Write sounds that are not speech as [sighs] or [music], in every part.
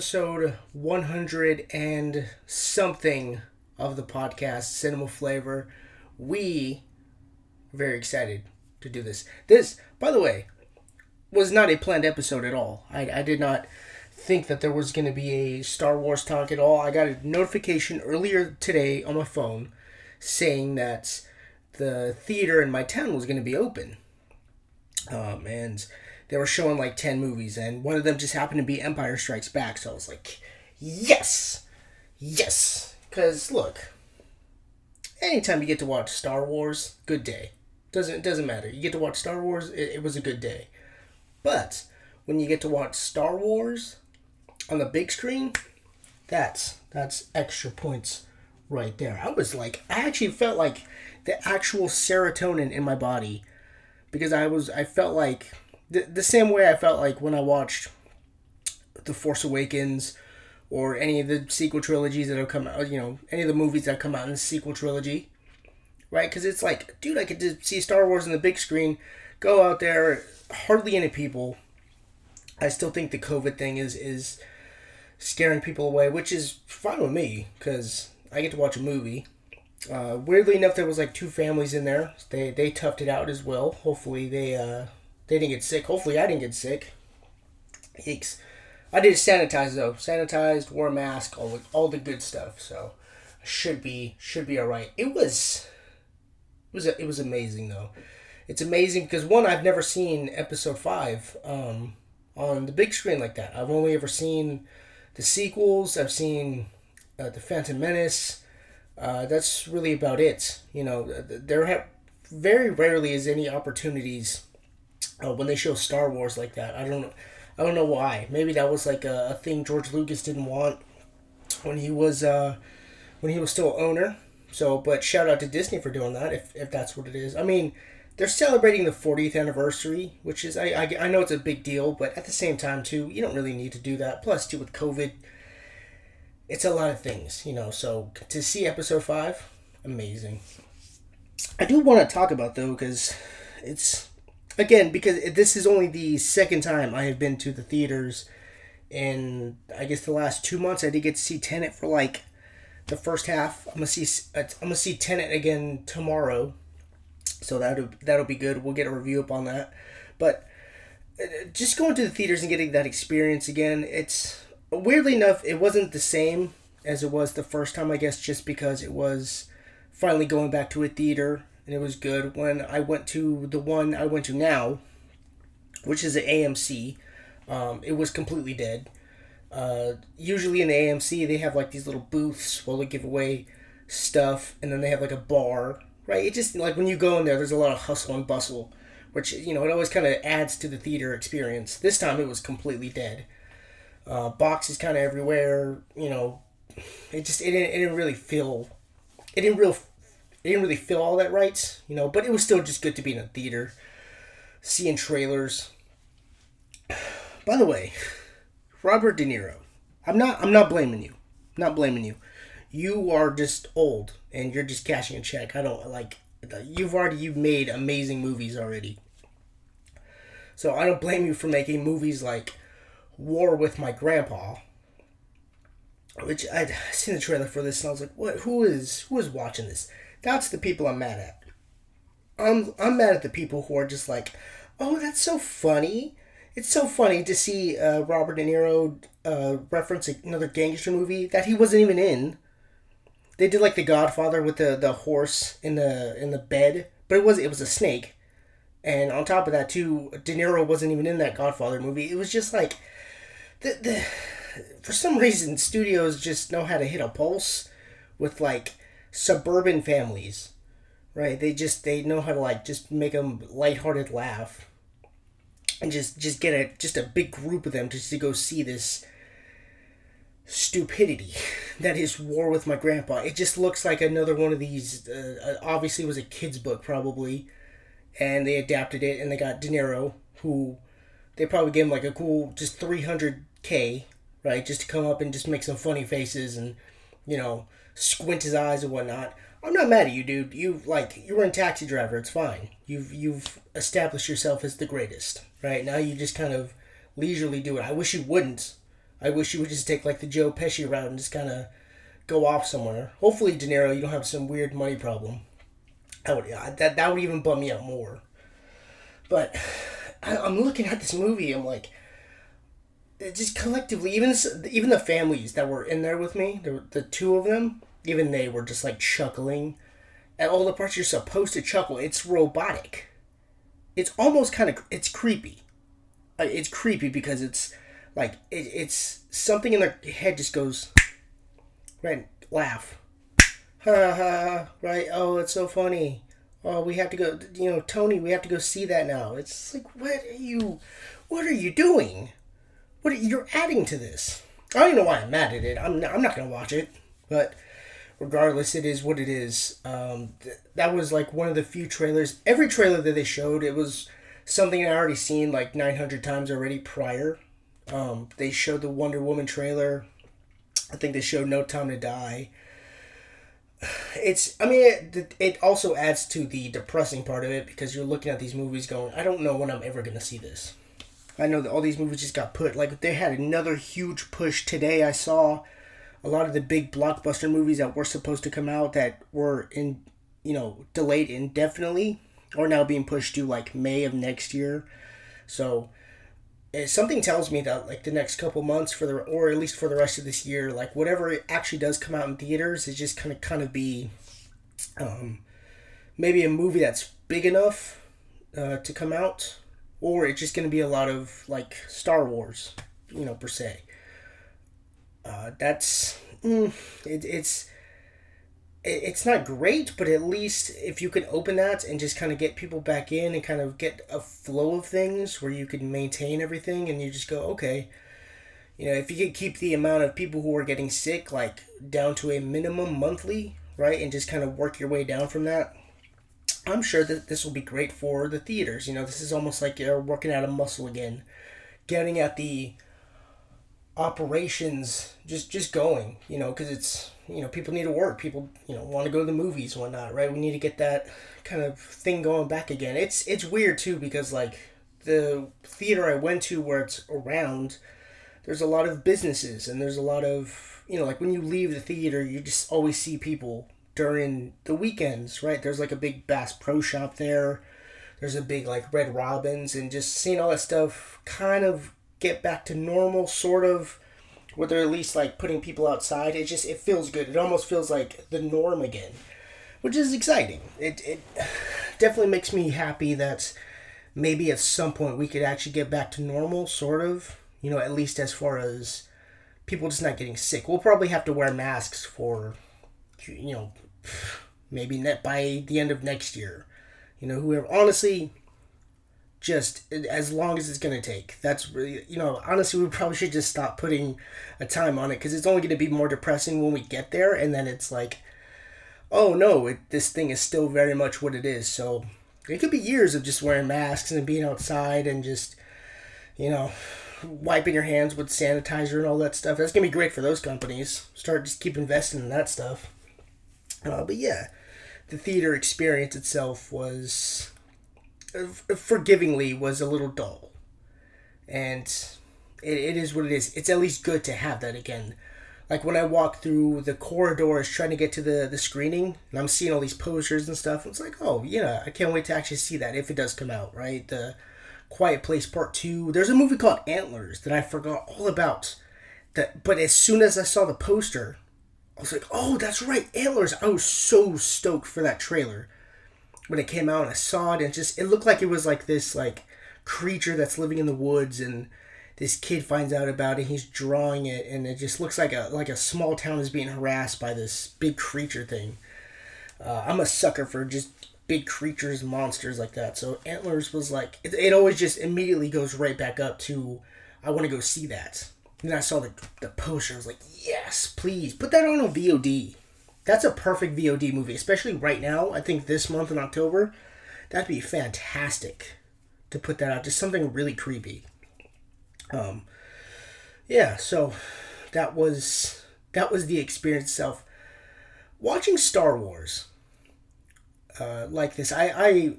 episode 100 and something of the podcast, Cinema Flavor. We are very excited to do this. This, by the way, was not a planned episode at all. I, I did not think that there was going to be a Star Wars talk at all. I got a notification earlier today on my phone saying that the theater in my town was going to be open. Um, and they were showing like 10 movies, and one of them just happened to be Empire Strikes Back. So I was like, yes! Yes! Because, look, anytime you get to watch Star Wars, good day. Doesn't doesn't matter. You get to watch Star Wars, it, it was a good day. But when you get to watch Star Wars on the big screen, that's that's extra points right there. I was like, I actually felt like the actual serotonin in my body because I was I felt like the, the same way I felt like when I watched The Force Awakens or any of the sequel trilogies that have come out, you know, any of the movies that come out in the sequel trilogy, right? Because it's like, dude, I could see Star Wars on the big screen, go out there, hardly any people. I still think the COVID thing is is scaring people away, which is fine with me because I get to watch a movie. Uh, weirdly enough, there was like two families in there. They they toughed it out as well. Hopefully they uh, they didn't get sick. Hopefully I didn't get sick. Yikes. I did sanitize though. Sanitized, wore a mask, all the, all the good stuff. So should be should be all right. It was it was it was amazing though. It's amazing because one I've never seen episode five um, on the big screen like that. I've only ever seen the sequels. I've seen uh, the Phantom Menace. Uh, that's really about it. You know, there have very rarely is any opportunities uh, when they show Star Wars like that. I don't know. I don't know why. Maybe that was like a, a thing George Lucas didn't want when he was uh, when he was still owner. So, but shout out to Disney for doing that if, if that's what it is. I mean, they're celebrating the 40th anniversary, which is I, I I know it's a big deal, but at the same time too, you don't really need to do that. Plus, too with COVID, it's a lot of things, you know. So to see episode five, amazing. I do want to talk about though because it's again because this is only the second time I have been to the theaters in I guess the last two months. I did get to see Tenet for like the first half. I'm gonna see I'm gonna see Tenet again tomorrow, so that'll that'll be good. We'll get a review up on that, but uh, just going to the theaters and getting that experience again. It's weirdly enough, it wasn't the same as it was the first time. I guess just because it was finally going back to a theater and it was good. When I went to the one I went to now, which is an AMC, um, it was completely dead. Uh, usually in the AMC, they have like these little booths while they give away stuff, and then they have like a bar, right? It just like when you go in there, there's a lot of hustle and bustle, which you know it always kind of adds to the theater experience. This time it was completely dead. Uh, boxes kind of everywhere, you know. It just it didn't, it didn't really feel, it didn't real it didn't really feel all that right, you know, but it was still just good to be in a theater, seeing trailers. [sighs] By the way, Robert De Niro, I'm not I'm not blaming you. I'm not blaming you. You are just old and you're just cashing a check. I don't like you've already you've made amazing movies already. So I don't blame you for making movies like War with My Grandpa, which I'd seen the trailer for this and I was like, what? Who is who is watching this? That's the people I'm mad at. I'm I'm mad at the people who are just like, oh, that's so funny. It's so funny to see uh, Robert De Niro uh, reference another gangster movie that he wasn't even in. They did like The Godfather with the, the horse in the in the bed, but it was it was a snake. And on top of that, too, De Niro wasn't even in that Godfather movie. It was just like the the for some reason studios just know how to hit a pulse with like suburban families, right? They just they know how to like just make them lighthearted laugh, and just just get a just a big group of them just to go see this stupidity [laughs] that is War with My Grandpa. It just looks like another one of these. Uh, obviously, it was a kid's book probably, and they adapted it, and they got De Niro, who they probably gave him like a cool just three hundred k, right, just to come up and just make some funny faces and you know squint his eyes and whatnot. I'm not mad at you, dude. You like you were in Taxi Driver. It's fine. You've you've established yourself as the greatest, right? Now you just kind of leisurely do it. I wish you wouldn't. I wish you would just take like the Joe Pesci route and just kind of go off somewhere. Hopefully, De Niro, you don't have some weird money problem. That would that that would even bum me out more. But I, I'm looking at this movie. I'm like, just collectively, even even the families that were in there with me, the the two of them, even they were just like chuckling. At all the parts you're supposed to chuckle. It's robotic. It's almost kind of it's creepy. Uh, it's creepy because it's like it, it's something in their head just goes right laugh. Ha ha right? Oh it's so funny. Oh we have to go you know tony we have to go see that now. It's like what are you what are you doing? What are, you're adding to this. I don't even know why i'm mad at it. I'm I'm not gonna watch it but regardless it is what it is um, th- that was like one of the few trailers every trailer that they showed it was something i already seen like 900 times already prior um, they showed the Wonder Woman trailer. I think they showed No Time to Die. It's, I mean, it, it also adds to the depressing part of it because you're looking at these movies going, I don't know when I'm ever going to see this. I know that all these movies just got put, like, they had another huge push today. I saw a lot of the big blockbuster movies that were supposed to come out that were in, you know, delayed indefinitely are now being pushed to like May of next year. So, something tells me that like the next couple months for the or at least for the rest of this year like whatever actually does come out in theaters is just kind of kind of be um maybe a movie that's big enough uh, to come out or it's just going to be a lot of like star wars you know per se uh, that's mm, it, it's it's not great, but at least if you could open that and just kind of get people back in and kind of get a flow of things where you can maintain everything and you just go, okay, you know, if you could keep the amount of people who are getting sick like down to a minimum monthly, right, and just kind of work your way down from that, I'm sure that this will be great for the theaters. You know, this is almost like you're working out a muscle again, getting at the operations just just going you know because it's you know people need to work. People you know want to go to the movies whatnot right? We need to get that kind of thing going back again. It's it's weird too because like the theater i went to where it's around there's a lot of businesses and there's a lot of you know like when you leave the theater you just always see people during the weekends right? There's like a big bass pro shop there. There's a big like red robins and just seeing all that stuff kind of get back to normal, sort of, where they're at least like putting people outside. It just it feels good. It almost feels like the norm again, which is exciting. It it definitely makes me happy that maybe at some point we could actually get back to normal, sort of. You know, at least as far as people just not getting sick. We'll probably have to wear masks for, you know, maybe net by the end of next year. You know, whoever. Honestly, just as long as it's going to take. That's really, you know, honestly, we probably should just stop putting a time on it because it's only going to be more depressing when we get there. And then it's like, oh no, it, this thing is still very much what it is. So it could be years of just wearing masks and being outside and just, you know, wiping your hands with sanitizer and all that stuff. That's going to be great for those companies. Start just keep investing in that stuff. Uh, but yeah, the theater experience itself was Uh, forgivingly was a little dull. And it, it is what it is. It's at least good to have that again. Like when I walk through the corridors trying to get to the, the screening, and I'm seeing all these posters and stuff, it's like, oh, yeah, I can't wait to actually see that if it does come out, right? The Quiet Place Part 2. There's a movie called Antlers that I forgot all about. That, but as soon as I saw the poster, I was like, oh, that's right, Antlers. I was so stoked for that trailer when it came out and I saw it and just it looked like it was like this like creature that's living in the woods and this kid finds out about it he's drawing it and it just looks like a like a small town is being harassed by this big creature thing. Uh, i'm a sucker for just big creatures monsters like that so antlers was like it, it always just immediately goes right back up to i want to go see that. And i saw the, the poster i was like yes please put that on a vod that's a perfect VOD movie, especially right now. I think this month in October, that'd be fantastic to put that out. Just something really creepy. Um, yeah, so that was that was the experience itself. Watching Star Wars uh, like this, I, I,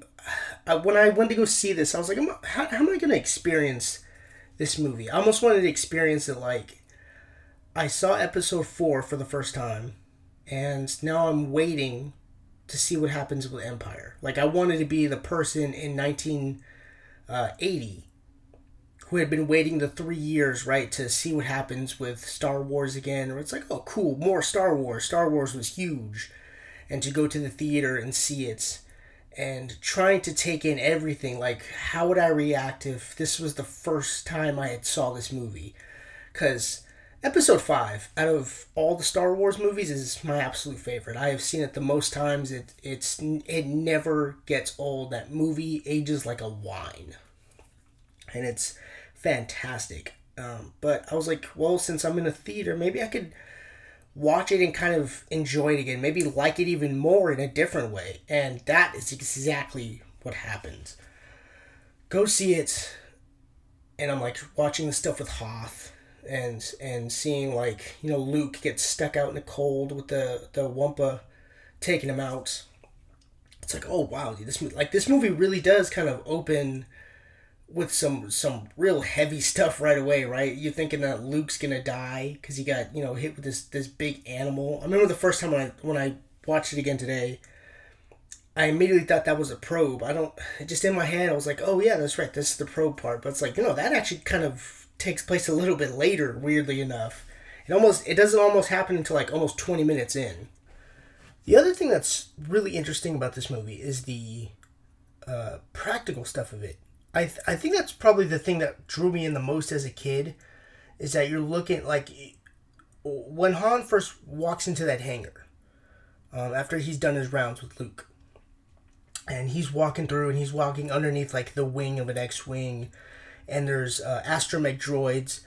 I when I went to go see this, I was like, how, how am I going to experience this movie? I almost wanted to experience it like I saw episode four for the first time, and now I'm waiting to see what happens with Empire. Like I wanted to be the person in 1980 who had been waiting the three years, right, to see what happens with Star Wars again. Or it's like, oh, cool, more Star Wars. Star Wars was huge, and to go to the theater and see it, and trying to take in everything. Like, how would I react if this was the first time I had saw this movie? Because Episode 5, out of all the Star Wars movies, is my absolute favorite. I have seen it the most times. It it's it never gets old. That movie ages like a wine. And it's fantastic. Um, but I was like, well, since I'm in a theater, maybe I could watch it and kind of enjoy it again. Maybe like it even more in a different way. And that is exactly what happens. Go see it. And I'm like watching the stuff with Hoth and and seeing like you know Luke get stuck out in the cold with the the Wampa taking him out. It's like oh wow, dude, this like this movie really does kind of open with some some real heavy [laughs] stuff right away, right? You're thinking that Luke's gonna die because he got you know hit with this this big animal. I remember the first time when I when I watched it again today. I immediately thought that was a probe. I don't just in my head I was like, oh yeah, that's right, this is the probe part. But it's like you know that actually kind of takes place a little bit later, weirdly enough. It almost it doesn't almost happen until like almost 20 minutes in. The other thing that's really interesting about this movie is the uh, practical stuff of it. I th- I think that's probably the thing that drew me in the most as a kid, is that you're looking like when Han first walks into that hangar, um, after he's done his rounds with Luke, and he's walking through and he's walking underneath like the wing of an X-wing and there's uh, astromech droids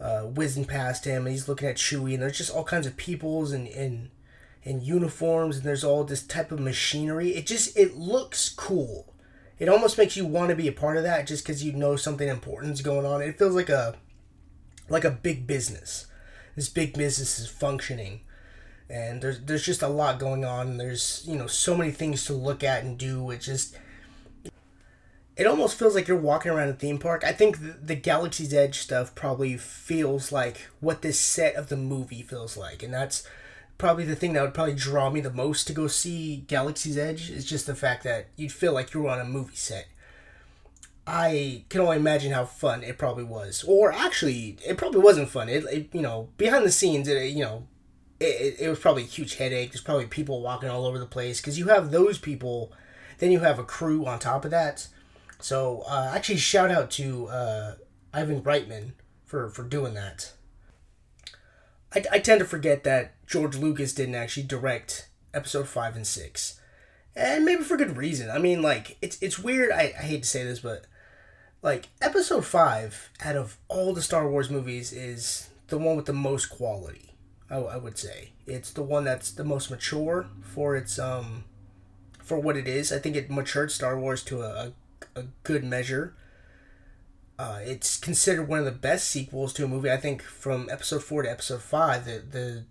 uh, whizzing past him, and he's looking at Chewie, and there's just all kinds of peoples and in in uniforms, and there's all this type of machinery. It just it looks cool. It almost makes you want to be a part of that, just because you know something important is going on. It feels like a like a big business. This big business is functioning, and there's there's just a lot going on. There's you know so many things to look at and do. It just it almost feels like you're walking around a theme park. I think the, the, Galaxy's Edge stuff probably feels like what this set of the movie feels like, and that's probably the thing that would probably draw me the most to go see Galaxy's Edge is just the fact that you'd feel like you were on a movie set. I can only imagine how fun it probably was, or actually, it probably wasn't fun. It, it you know, behind the scenes, it, you know, it, it was probably a huge headache. There's probably people walking all over the place because you have those people, then you have a crew on top of that so uh, actually, shout out to uh, Ivan Reitman for for doing that. I, I tend to forget that George Lucas didn't actually direct episode five and six, and maybe for good reason. I mean, like it's it's weird. I, I hate to say this, but like episode five out of all the Star Wars movies is the one with the most quality. I, I would say it's the one that's the most mature for its um for what it is. I think it matured Star Wars to a, a a good measure. Uh, it's considered one of the best sequels to a movie. I think from episode four to episode five, the the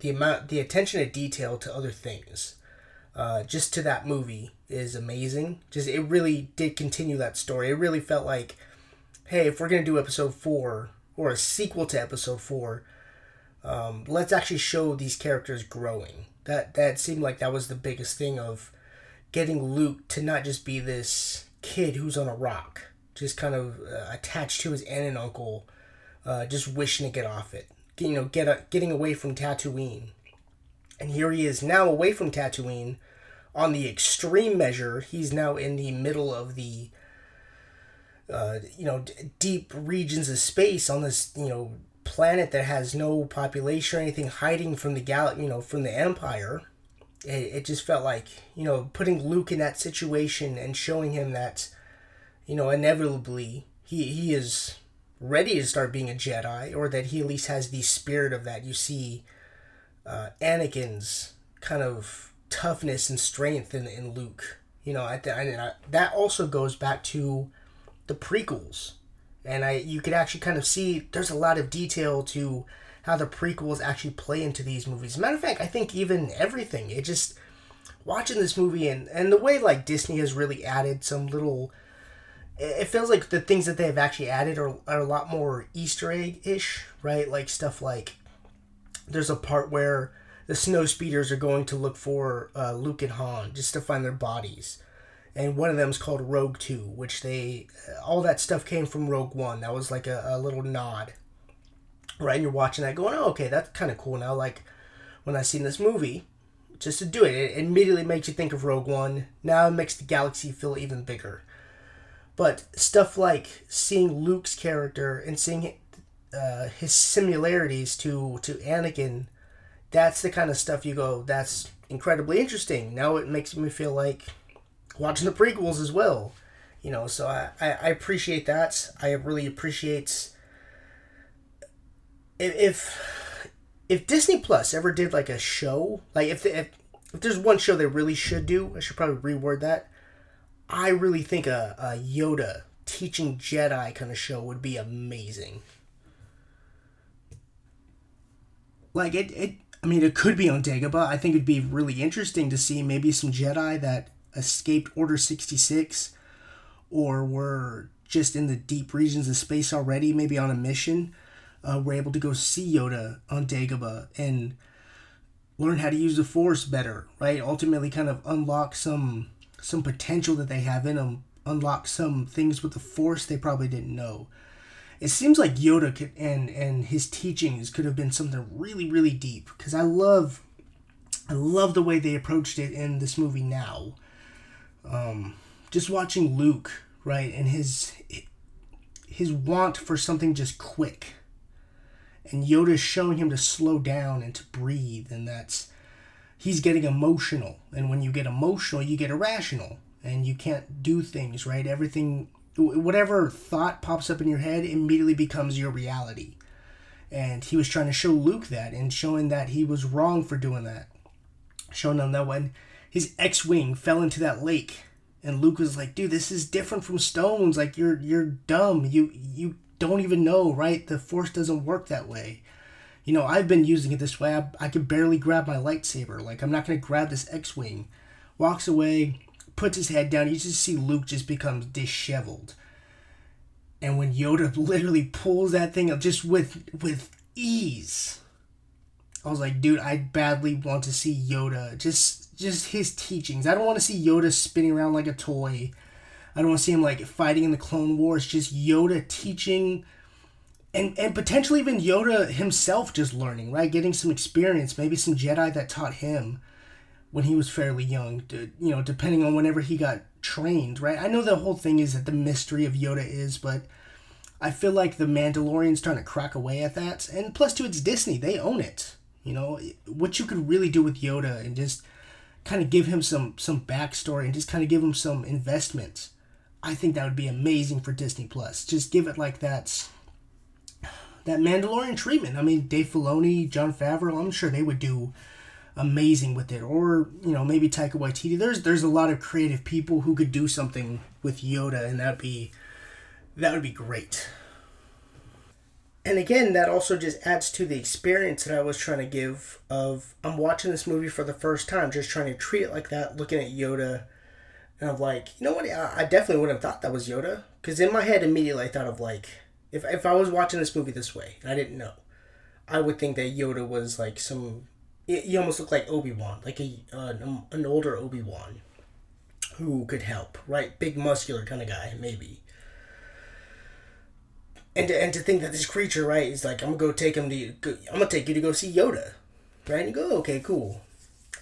the amount, the attention to detail to other things, uh, just to that movie is amazing. Just it really did continue that story. It really felt like, hey, if we're gonna do episode four or a sequel to episode four, um, let's actually show these characters growing. That that seemed like that was the biggest thing of getting Luke to not just be this kid who's on a rock, just kind of uh, attached to his aunt and uncle, uh, just wishing to get off it. You know, get a, getting away from Tatooine. And here he is now away from Tatooine on the extreme measure. He's now in the middle of the, uh, you know, d- deep regions of space on this, you know, planet that has no population or anything hiding from the gal, you know, from the Empire it, it just felt like you know putting Luke in that situation and showing him that you know inevitably he he is ready to start being a Jedi or that he at least has the spirit of that. You see uh, Anakin's kind of toughness and strength in, in Luke. You know, I, I, I, that also goes back to the prequels, and I you could actually kind of see there's a lot of detail to how the prequels actually play into these movies. matter of fact, I think even everything. It just watching this movie and and the way like Disney has really added some little. It feels like the things that they have actually added are, are a lot more Easter egg ish, right? Like stuff like there's a part where the snow speeders are going to look for uh, Luke and Han just to find their bodies. And one of them is called Rogue Two, which they all that stuff came from Rogue One. That was like a, a little nod, right? You're watching that, going, "Oh, okay, that's kind of cool." Now, like when I seen this movie, just to do it, it immediately makes you think of Rogue One. Now it makes the galaxy feel even bigger. But stuff like seeing Luke's character and seeing uh, his similarities to to Anakin, that's the kind of stuff you go, that's incredibly interesting. Now it makes me feel like watching the prequels as well. You know, so I, I, I appreciate that. I really appreciate if, if Disney Plus ever did like a show, like if, if if there's one show they really should do, I should probably reword that. I really think a, a Yoda teaching Jedi kind of show would be amazing. Like it, it I mean it could be on Dagobah. I think it'd be really interesting to see maybe some Jedi that escaped Order 66 or were just in the deep regions of space already, maybe on a mission, uh, were able to go see Yoda on Dagobah and learn how to use the Force better, right? Ultimately, kind of unlock some some potential that they have in them, unlock some things with the Force they probably didn't know. It seems like Yoda could, and and his teachings could have been something really really deep because I love I love the way they approached it in this movie now um, just watching Luke, right, and his his want for something just quick, and Yoda's showing him to slow down and to breathe, and that's he's getting emotional, and when you get emotional, you get irrational, and you can't do things right. Everything, whatever thought pops up in your head, immediately becomes your reality. And he was trying to show Luke that, and showing that he was wrong for doing that, showing him that when his X-wing fell into that lake, and Luke was like, "Dude, this is different from stones. Like you're you're dumb. You you don't even know, right? The Force doesn't work that way." You know, I've been using it this way. I, I could barely grab my lightsaber. Like I'm not gonna grab this X-wing. Walks away, puts his head down. You just see Luke just becomes disheveled. And when Yoda [laughs] literally pulls that thing up just with with ease, I was like, dude, I badly want to see Yoda just just his teachings. I don't want to see Yoda spinning around like a toy. I don't want to see him like fighting in the Clone Wars. Just Yoda teaching, and and potentially even Yoda himself just learning, right? Getting some experience. Maybe some Jedi that taught him when he was fairly young. To, you know, depending on whenever he got trained, right? I know the whole thing is that the mystery of Yoda is, but I feel like the Mandalorian's trying to crack away at that. And plus, to it's Disney; they own it. You know what you could really do with Yoda and just kind of give him some some backstory and just kind of give him some investments. I think that would be amazing for Disney Plus. Just give it like that that Mandalorian treatment. I mean, Dave Filoni, Jon Favreau, I'm sure they would do amazing with it. Or you know, maybe Taika Waititi. There's there's a lot of creative people who could do something with Yoda, and that'd be that would be great and again, that also just adds to the experience that I was trying to give of I'm watching this movie for the first time, just trying to treat it like that, looking at Yoda, and I'm like, you know what? I definitely wouldn't have thought that was Yoda, because in my head immediately I thought of like, if if I was watching this movie this way and I didn't know, I would think that Yoda was like some, he almost looked like Obi Wan, like a an, um, an older Obi Wan, who could help, right? Big muscular kind of guy, maybe and to, and to think that this creature, right, is like, I'm gonna go take him to, I'm gonna take you to go see Yoda, right? And you go, okay, cool.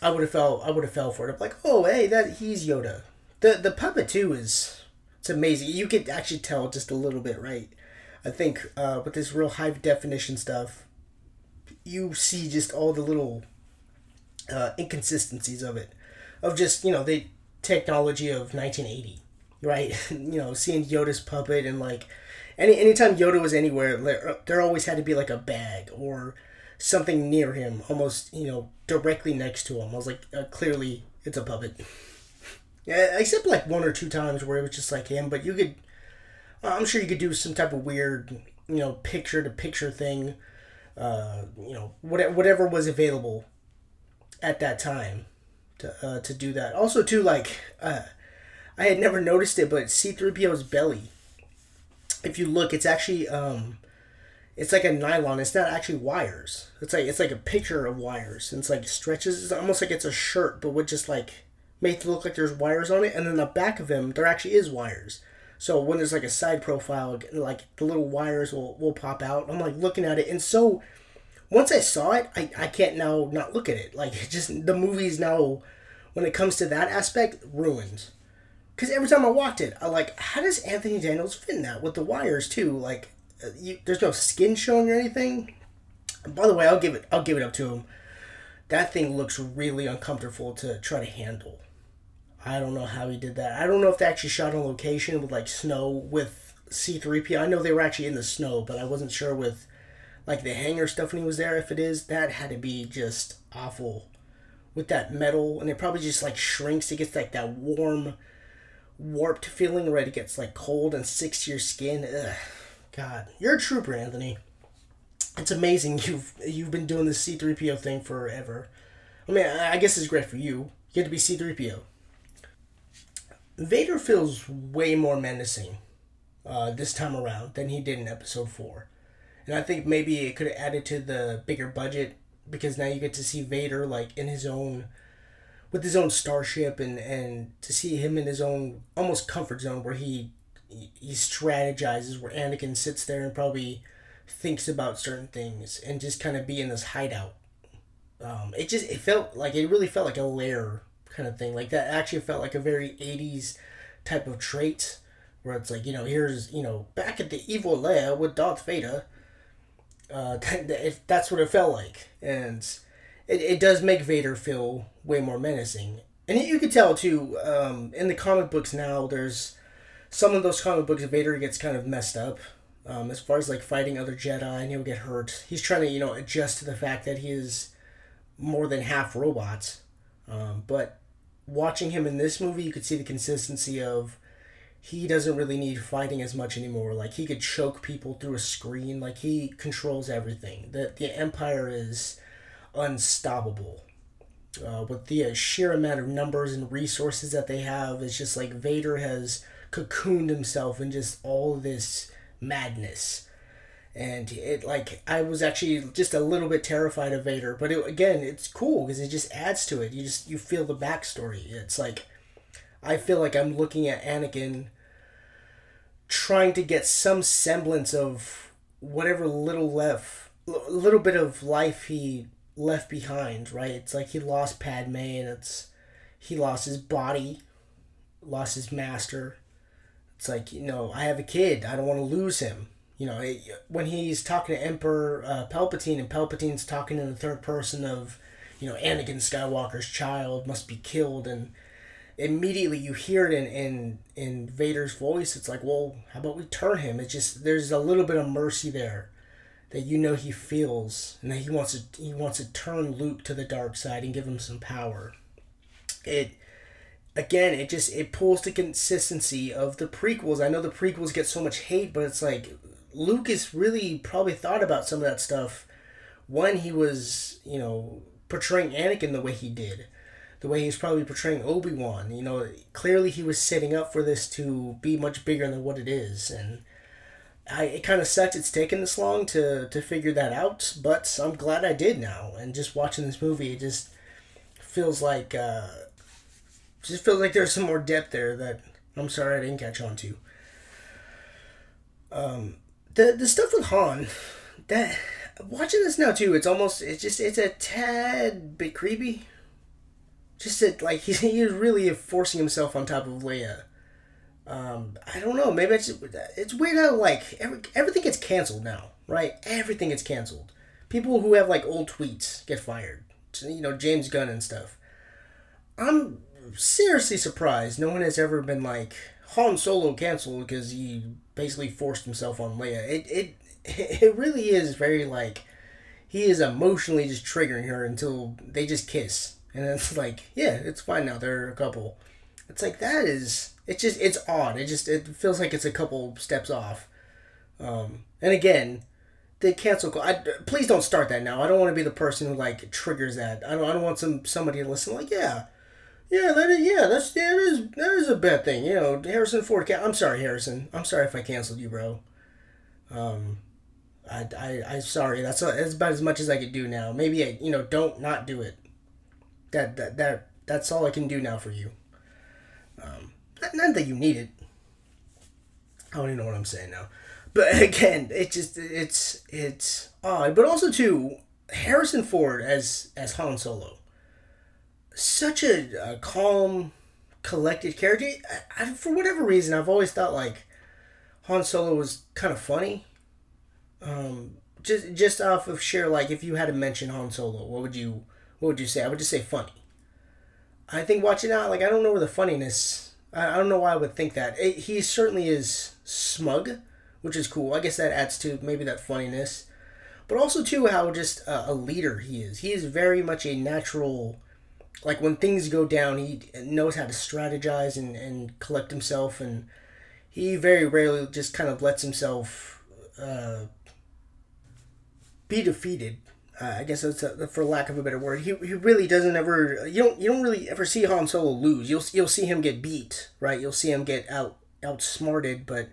I would have fell, I would have fell for it. I'm like, oh, hey, that he's Yoda. The the puppet too is, it's amazing. You could actually tell just a little bit, right? I think uh, with this real high definition stuff, you see just all the little uh, inconsistencies of it, of just you know the technology of 1980, right? [laughs] you know, seeing Yoda's puppet and like any anytime Yoda was anywhere, there, there always had to be like a bag or something near him, almost you know directly next to him. I was like, uh, clearly it's a puppet. Yeah, except like one or two times where it was just like him, but you could. I'm sure you could do some type of weird, you know, picture to picture thing. Uh, you know, whatever whatever was available at that time to uh, to do that. Also, too, like uh, I had never noticed it, but C-3PO's belly if you look, it's actually um, it's like a nylon. It's not actually wires. It's like it's like a picture of wires. And it's like stretches. It's almost like it's a shirt, but with just like made to look like there's wires on it. And then the back of him, there actually is wires. So when there's like a side profile, like the little wires will will pop out. I'm like looking at it, and so once I saw it, I, I can't now not look at it. Like [laughs] just the movie's now, when it comes to that aspect, ruined. Because every time I watched it, I like, how does Anthony Daniels fit in that with the wires too? Like, uh, you, there's no skin showing or anything. by the way, I'll give it I'll give it up to him. That thing looks really uncomfortable to try to handle. I don't know how he did that. I don't know if they actually shot on location with like snow with C3PO. I know they were actually in the snow, but I wasn't sure with like the hangar stuff when he was there. If it is, that had to be just awful with that metal, and it probably just like shrinks. It gets like that warm, warped feeling right? It gets like cold and sticks to your skin. Ugh. God, you're a trooper, Anthony. It's amazing [laughs] you've you've been doing this C3PO thing forever. I mean, I guess it's great for you. You get to be C3PO. Vader feels way more menacing uh, this time around than he did in episode 4. And I think maybe it could have added to the bigger budget because now you get to see Vader like in his own with his own starship and and to see him in his own almost comfort zone where he he strategizes where Anakin sits there and probably thinks about certain things and just kind of be in this hideout. Um, it just it felt like it really felt like a lair kind of thing. Like that actually felt like a very 80s type of trait where it's like, you know, here's, you know, back at the evil lair with Darth Vader. Uh, [laughs] that, that's what it felt like. And it, it does make Vader feel way more menacing. And you can tell too, um, in the comic books now, there's some of those comic books, Vader gets kind of messed up. Um, as far as like fighting other Jedi and he'll get hurt. He's trying to, you know, adjust to the fact that he is more than half robots. Um, but watching him in this movie, you could see the consistency of he doesn't really need fighting as much anymore. Like he could choke people through a screen. Like he controls everything. The the Empire is unstoppable. Uh, with the uh, sheer amount of numbers and resources that they have, it's just like Vader has cocooned himself in just all this madness and it like I was actually just a little bit terrified of Vader, but it, again, it's cool because it just adds to it. You just you feel the backstory. It's like I feel like I'm looking at Anakin trying to get some semblance of whatever little left, little bit of life he left behind. Right? It's like he lost Padme, and it's he lost his body, lost his master. It's like you know I have a kid. I don't want to lose him you know, when he's talking to Emperor uh, Palpatine and Palpatine's talking in the third person of, you know, Anakin Skywalker's child must be killed, and immediately you hear it in, in in Vader's voice. It's like, well, how about we turn him? It's just there's a little bit of mercy there that you know he feels, and that he wants to he wants to turn Luke to the dark side and give him some power. It again, it just it pulls the consistency of the prequels. I know the prequels get so much hate, but it's like Lucas really probably thought about some of that stuff when he was, you know, portraying Anakin the way he did. The way he was probably portraying Obi Wan. You know, clearly he was setting up for this to be much bigger than what it is. And I, it kind of sucks it's taken this long to, to figure that out, but I'm glad I did now. And just watching this movie, it just feels like, uh, just feels like there's some more depth there that I'm sorry I didn't catch on to. Um, the the stuff with Han, that watching this now too, it's almost it's just it's a tad bit creepy. Just that like [laughs] he's he's really forcing himself on top of Leia. Um, I don't know. Maybe it's it's weird how like every, everything gets canceled now, right? Everything gets canceled. People who have like old tweets get fired. You know James Gunn and stuff. I'm seriously surprised no one has ever been like Han Solo canceled because he basically forced himself on Leia. It it [laughs] it really is very like he is emotionally just triggering her until they just kiss, and it's [laughs] like yeah, it's fine now. They're a couple. It's like that is it's just it's odd. It just it feels like it's a couple steps off. Um, and again, the cancel. I, please don't start that now. I don't want to be the person who like triggers that. I don't. I don't want some somebody to listen. Like yeah, yeah, that is, yeah, that's that is that is a bad thing. You know, Harrison Ford. I'm sorry, Harrison. I'm sorry if I canceled you, bro. Um, I, I, I'm sorry. That's, that's about as much as I could do now. Maybe, I, you know, don't not do it. That, that, that, that's all I can do now for you. Um, not that you need it. I don't even know what I'm saying now. But [laughs] again, it just, it's, it's odd. But also, too, Harrison Ford as, as Han Solo. Such a, a calm, collected character. I, I, for whatever reason, I've always thought, like, Han Solo was kind of funny um, just just off of sheer like, if you had to mention Han Solo, what would you what would you say? I would just say funny. I think watching out, like I don't know where the funniness. I, I don't know why I would think that. It, he certainly is smug, which is cool. I guess that adds to maybe that funniness, but also too how just a, a leader he is. He is very much a natural. Like when things go down, he knows how to strategize and, and collect himself, and he very rarely just kind of lets himself uh, be defeated. Uh, I guess that's a, for lack of a better word. He, he really doesn't ever you don't you don't really ever see Han Solo lose. You'll you'll see him get beat, right? You'll see him get out outsmarted, but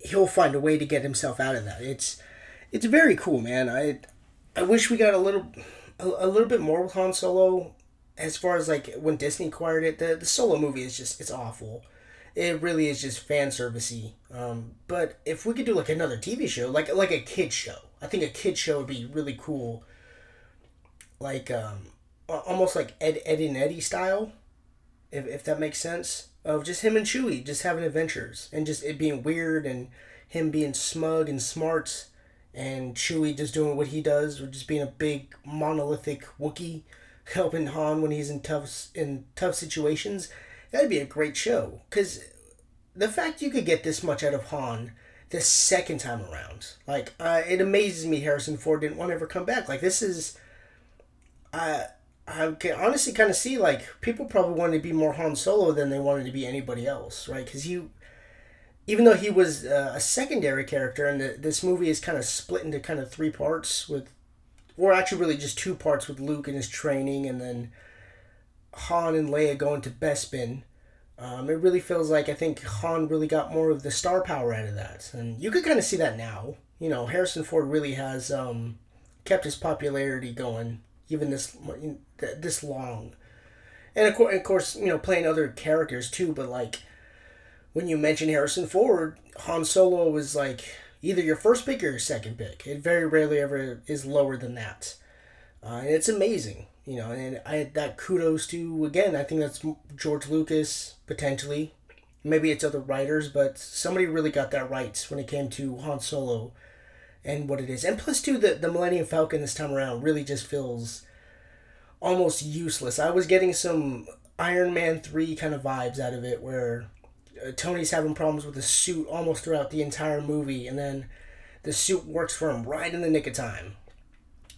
he'll find a way to get himself out of that. It's it's very cool, man. I I wish we got a little a, a little bit more with Han Solo as far as like when Disney acquired it. The the Solo movie is just it's awful it really is just fan servicey. Um, but if we could do like another TV show, like like a kid show, I think a kid show would be really cool. Like um, almost like Ed, Edd n Eddy style, if if that makes sense. Of just him and Chewie just having adventures and just it being weird and him being smug and smart and Chewie just doing what he does or just being a big monolithic Wookiee helping Han when he's in tough in tough situations That'd be a great show. Because the fact you could get this much out of Han the second time around, like, uh, it amazes me Harrison Ford didn't want to ever come back. Like, this is. Uh, I can honestly kind of see, like, people probably wanted to be more Han Solo than they wanted to be anybody else, right? Because you. Even though he was uh, a secondary character, and the, this movie is kind of split into kind of three parts with, or actually really just two parts with Luke and his training, and then Han and Leia going to Bespin, um, it really feels like I think Han really got more of the star power out of that, and you could kind of see that now. You know, Harrison Ford really has um, kept his popularity going even this this long, and of course, of course, you know, playing other characters too. But like when you mention Harrison Ford, Han Solo was like either your first pick or your second pick. It very rarely ever is lower than that, uh, and it's amazing you know, and I that kudos to again. I think that's George Lucas potentially. Maybe it's other writers, but somebody really got that right when it came to Han Solo and what it is. And plus, too, the the Millennium Falcon this time around really just feels almost useless. I was getting some Iron Man three kind of vibes out of it, where uh, Tony's having problems with the suit almost throughout the entire movie, and then the suit works for him right in the nick of time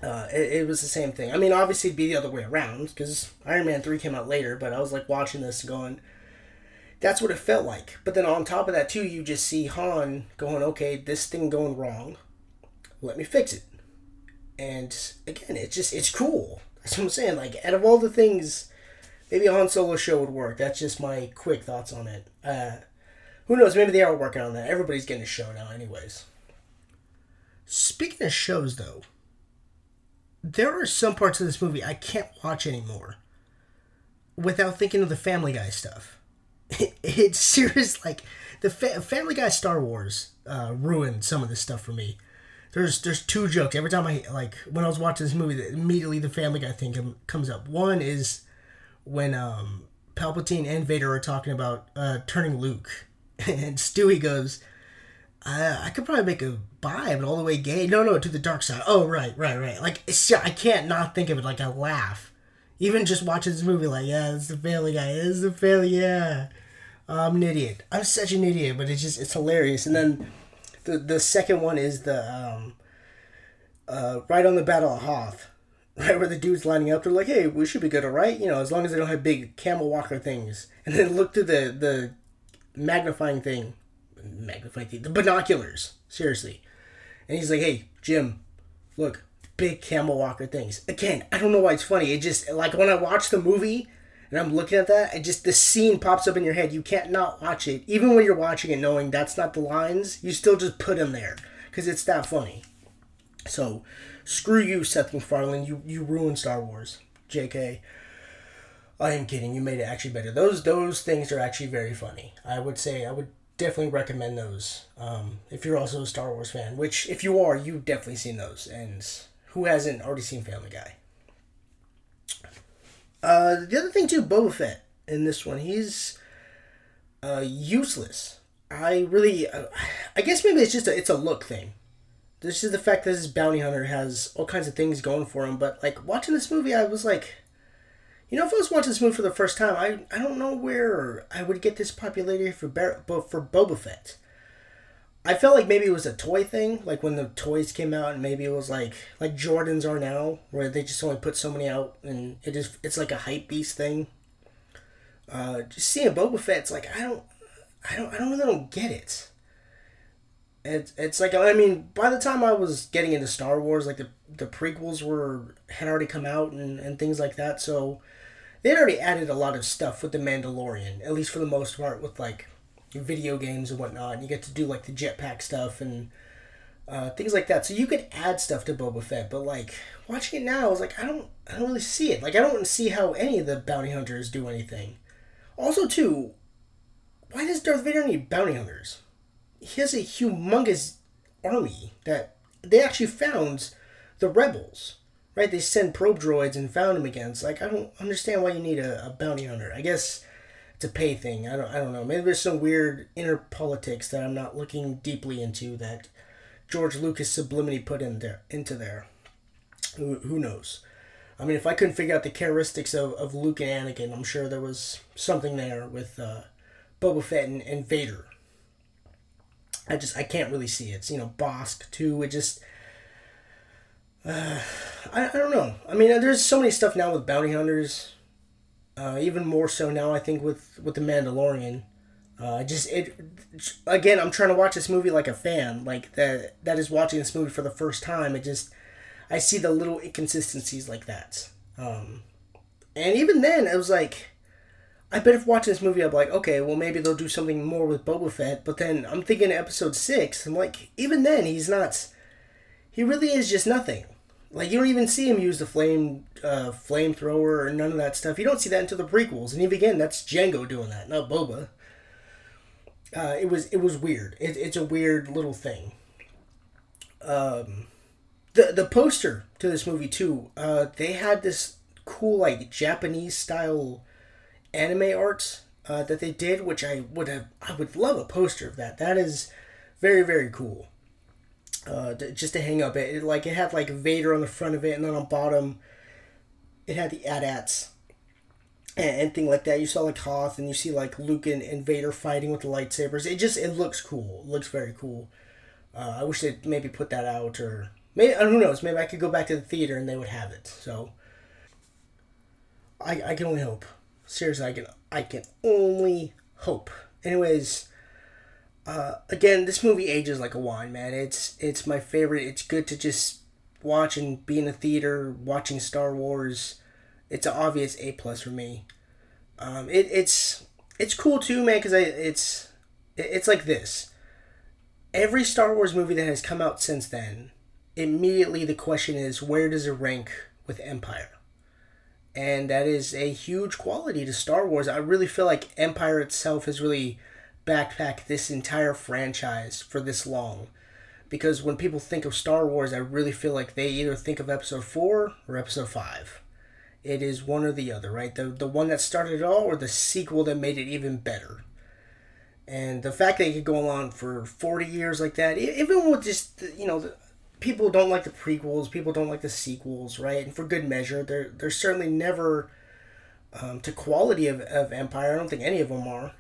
uh, it, it, was the same thing. I mean, obviously, it'd be the other way around because Iron Man 3 came out later, but I was like watching this going, that's what it felt like. But then on top of that, too, you just see Han going, okay, this thing going wrong. Let me fix it. And again, it's just, it's cool. That's what I'm saying. Like, out of all the things, maybe a Han Solo show would work. That's just my quick thoughts on it. Uh, who knows? Maybe they are working on that. Everybody's getting a show now, anyways. Speaking of shows, though, there are some parts of this movie I can't watch anymore without thinking of the Family Guy stuff. [laughs] it's serious, like the fa- Family Guy Star Wars uh, ruined some of this stuff for me. There's there's two jokes every time I like when I was watching this movie. Immediately the Family Guy thing comes up. One is when um, Palpatine and Vader are talking about uh, turning Luke, [laughs] and Stewie goes, I, I could probably make a buy, but all the way gay. No, no, to the dark side. Oh, right, right, right. Like, I can't not think of it. Like, I laugh. Even just watching this movie, like, yeah, it's the Family Guy. It's the Family, yeah. I'm an idiot. I'm such an idiot, but it's just, it's hilarious. And then the the second one is the, um, uh, right on the Battle of Hoth. Right [laughs] where the dude's lining up, they're like, "Hey, we should be good, alright? You know, as long as they don't have big camel walker things." [laughs] And then look through the the magnifying thing magnifying the binoculars. Seriously. And he's like, hey, Jim, look, big camel walker things. Again, I don't know why it's funny. It just, like, when I watch the movie and I'm looking at that, it just, the scene pops up in your head. You can't not watch it. Even when you're watching it knowing that's not the lines, you still just put them there because it's that funny. So, screw you, Seth MacFarlane. You you ruined Star Wars. J.K. I am kidding. You made it actually better. Those those things are actually very funny. I would say I would definitely recommend those. Um, if you're also a Star Wars fan, which if you are, you've definitely seen those. And who hasn't already seen Family Guy? Uh, the other thing too, Boba Fett in this one, he's uh, useless. I really, uh, I guess maybe it's just a, it's a look thing. This is the fact that this bounty hunter has all kinds of things going for him. But like watching this movie, I was like, you know, if I was watching this movie for the first time, I I don't know where I would get this popularity for Bar- for Boba Fett. I felt like maybe it was a toy thing, like when the toys came out, and maybe it was like like Jordans are now, where they just only put so many out, and it is it's like a hype beast thing. Uh, just seeing Boba Fett, it's like I don't, I don't, I don't really don't get it. It's it's like I mean, by the time I was getting into Star Wars, like the the prequels were had already come out and and things like that, so they had already added a lot of stuff with the Mandalorian, at least for the most part, with like video games and whatnot. And you get to do like the jetpack stuff and uh, things like that. So you could add stuff to Boba Fett, but like watching it now, I was like, I don't, I don't really see it. Like I don't see how any of the bounty hunters do anything. Also, too, why does Darth Vader need bounty hunters? He has a humongous army that they actually found the rebels, right? They send probe droids and found them against. Like I don't understand why you need a, a bounty hunter. I guess it's a pay thing. I don't I don't know. Maybe there's some weird inner politics that I'm not looking deeply into that George Lucas sublimity put in there into there. Who, who knows? I mean, if I couldn't figure out the characteristics of, of Luke and Anakin, I'm sure there was something there with uh, Boba Fett and, and Vader. I just I can't really see it. It's, you know, Bossk too. It just uh, I, I don't know. I mean, there's so many stuff now with bounty hunters uh, even more so now, I think with with the Mandalorian. Uh, just it again. I'm trying to watch this movie like a fan, like that that is watching this movie for the first time. It just I see the little inconsistencies like that. Um, and even then, it was like, I bet if watching this movie, I'm like, okay, well maybe they'll do something more with Boba Fett. But then I'm thinking episode six. I'm like, even then, he's not. He really is just nothing. Like you don't even see him use the flame uh, flamethrower or none of that stuff. You don't see that until the prequels, and even again, that's Jango doing that, not Boba. Uh, it was it was weird. It, it's a weird little thing. Um, the the poster to this movie too. Uh, they had this cool like Japanese style anime art uh, that they did, which I would have I would love a poster of that. That is very very cool uh, just to hang up. It, it, like it had like Vader on the front of it, and then on bottom, it had the AT-ATs and, and thing like that. You saw like Hoth, and you see like Luke and, and Vader fighting with the lightsabers. It just it looks cool. It looks very cool. Uh, I wish they'd maybe put that out, or maybe who knows? Maybe I could go back to the theater and they would have it. So I I can only hope. Seriously, I can I can only hope. Anyways, uh, again, this movie ages like a wine, man. It's it's my favorite. It's good to just watch and be in a theater watching Star Wars. It's an obvious A plus for me. Um, it, it's it's cool too, man, because I it's it's like this. Every Star Wars movie that has come out since then, immediately the question is where does it rank with Empire? And that is a huge quality to Star Wars. I really feel like Empire itself has really backpacked this entire franchise for this long. Because when people think of Star Wars, I really feel like they either think of episode 4 or episode 5. It is one or the other, right? The, the one that started it all or the sequel that made it even better. And the fact that it could go on for 40 years like that, even with just, you know, people don't like the prequels, people don't like the sequels, right? And for good measure, they're, they're certainly never um, to quality of, of Empire. I don't think any of them are.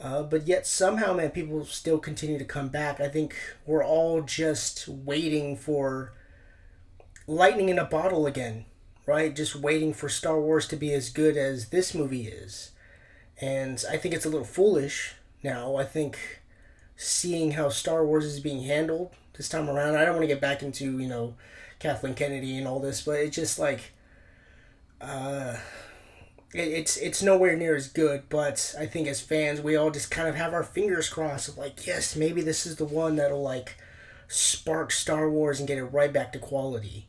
Uh, but yet somehow, man, people still continue to come back. I think we're all just waiting for lightning in a bottle again, right? Just waiting for Star Wars to be as good as this movie is. And I think it's a little foolish now. I think seeing how Star Wars is being handled this time around, I don't want to get back into, you know, Kathleen Kennedy and all this, but it's just like, uh, it's it's nowhere near as good, but I think as fans we all just kind of have our fingers crossed of like, yes, maybe this is the one that'll like spark Star Wars and get it right back to quality.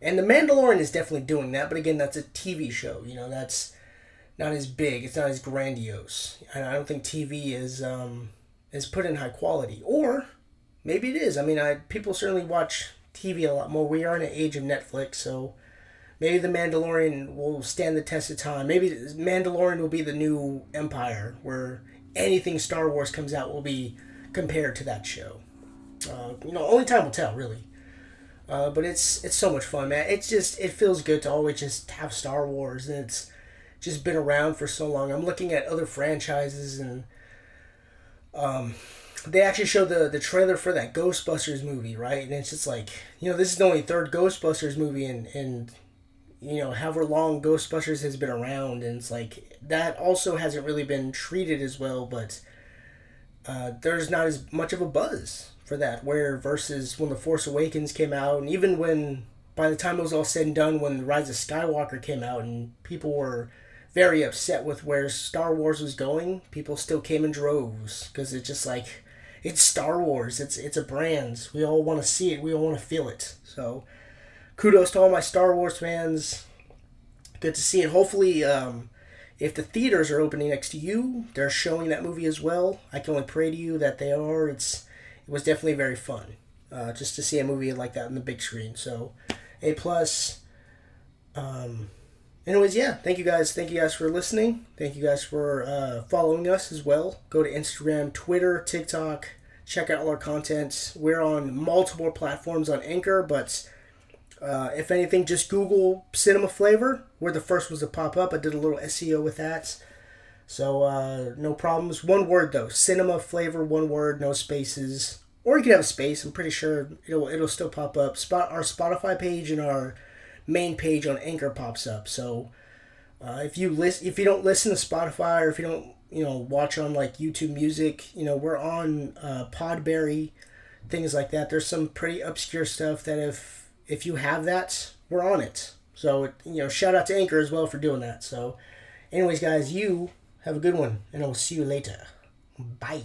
And The Mandalorian is definitely doing that, but again, that's a TV show. You know, that's not as big. It's not as grandiose. And I don't think TV is um, is put in high quality. Or maybe it is. I mean, I people certainly watch TV a lot more. We are in an age of Netflix, so maybe the Mandalorian will stand the test of time. Maybe Mandalorian will be the new Empire, where anything Star Wars comes out will be compared to that show. Uh, you know, only time will tell, really. Uh, but it's it's so much fun, man. It's just it feels good to always just have Star Wars, and it's just been around for so long. I'm looking at other franchises, and um, they actually showed the the trailer for that Ghostbusters movie, right? And it's just like you know, this is the only third Ghostbusters movie, and and you know, however long Ghostbusters has been around, and it's like that also hasn't really been treated as well, but uh, there's not as much of a buzz for that. Where versus when The Force Awakens came out, and even when by the time it was all said and done, when The Rise of Skywalker came out, and people were very upset with where Star Wars was going, people still came in droves because it's just like it's Star Wars. It's it's a brand. We all want to see it. We all want to feel it. So, kudos to all my Star Wars fans. Good to see it. Hopefully, um, if the theaters are opening next to you, they're showing that movie as well. I can only pray to you that they are. It's it was definitely very fun, uh, just to see a movie like that on the big screen. So, a plus. Um, anyways, yeah, thank you guys. Thank you guys for listening. Thank you guys for uh, following us as well. Go to Instagram, Twitter, TikTok. Check out all our content. We're on multiple platforms on Anchor, but uh, if anything, just Google Cinema Flavor. We're the first ones to pop up. I did a little SEO with that. So, uh, no problems. One word though Cinema Flavor, one word, no spaces. Or you can have a space. I'm pretty sure it'll, it'll still pop up. Spot Our Spotify page and our main page on Anchor pops up. So, uh, if you list, if you don't listen to Spotify or if you don't, you know, watch on like YouTube Music, you know, we're on uh, Podberry, things like that. There's some pretty obscure stuff that if if you have that, we're on it. So, you know, shout out to Anchor as well for doing that. So, anyways, guys, you have a good one, and I will see you later. Bye.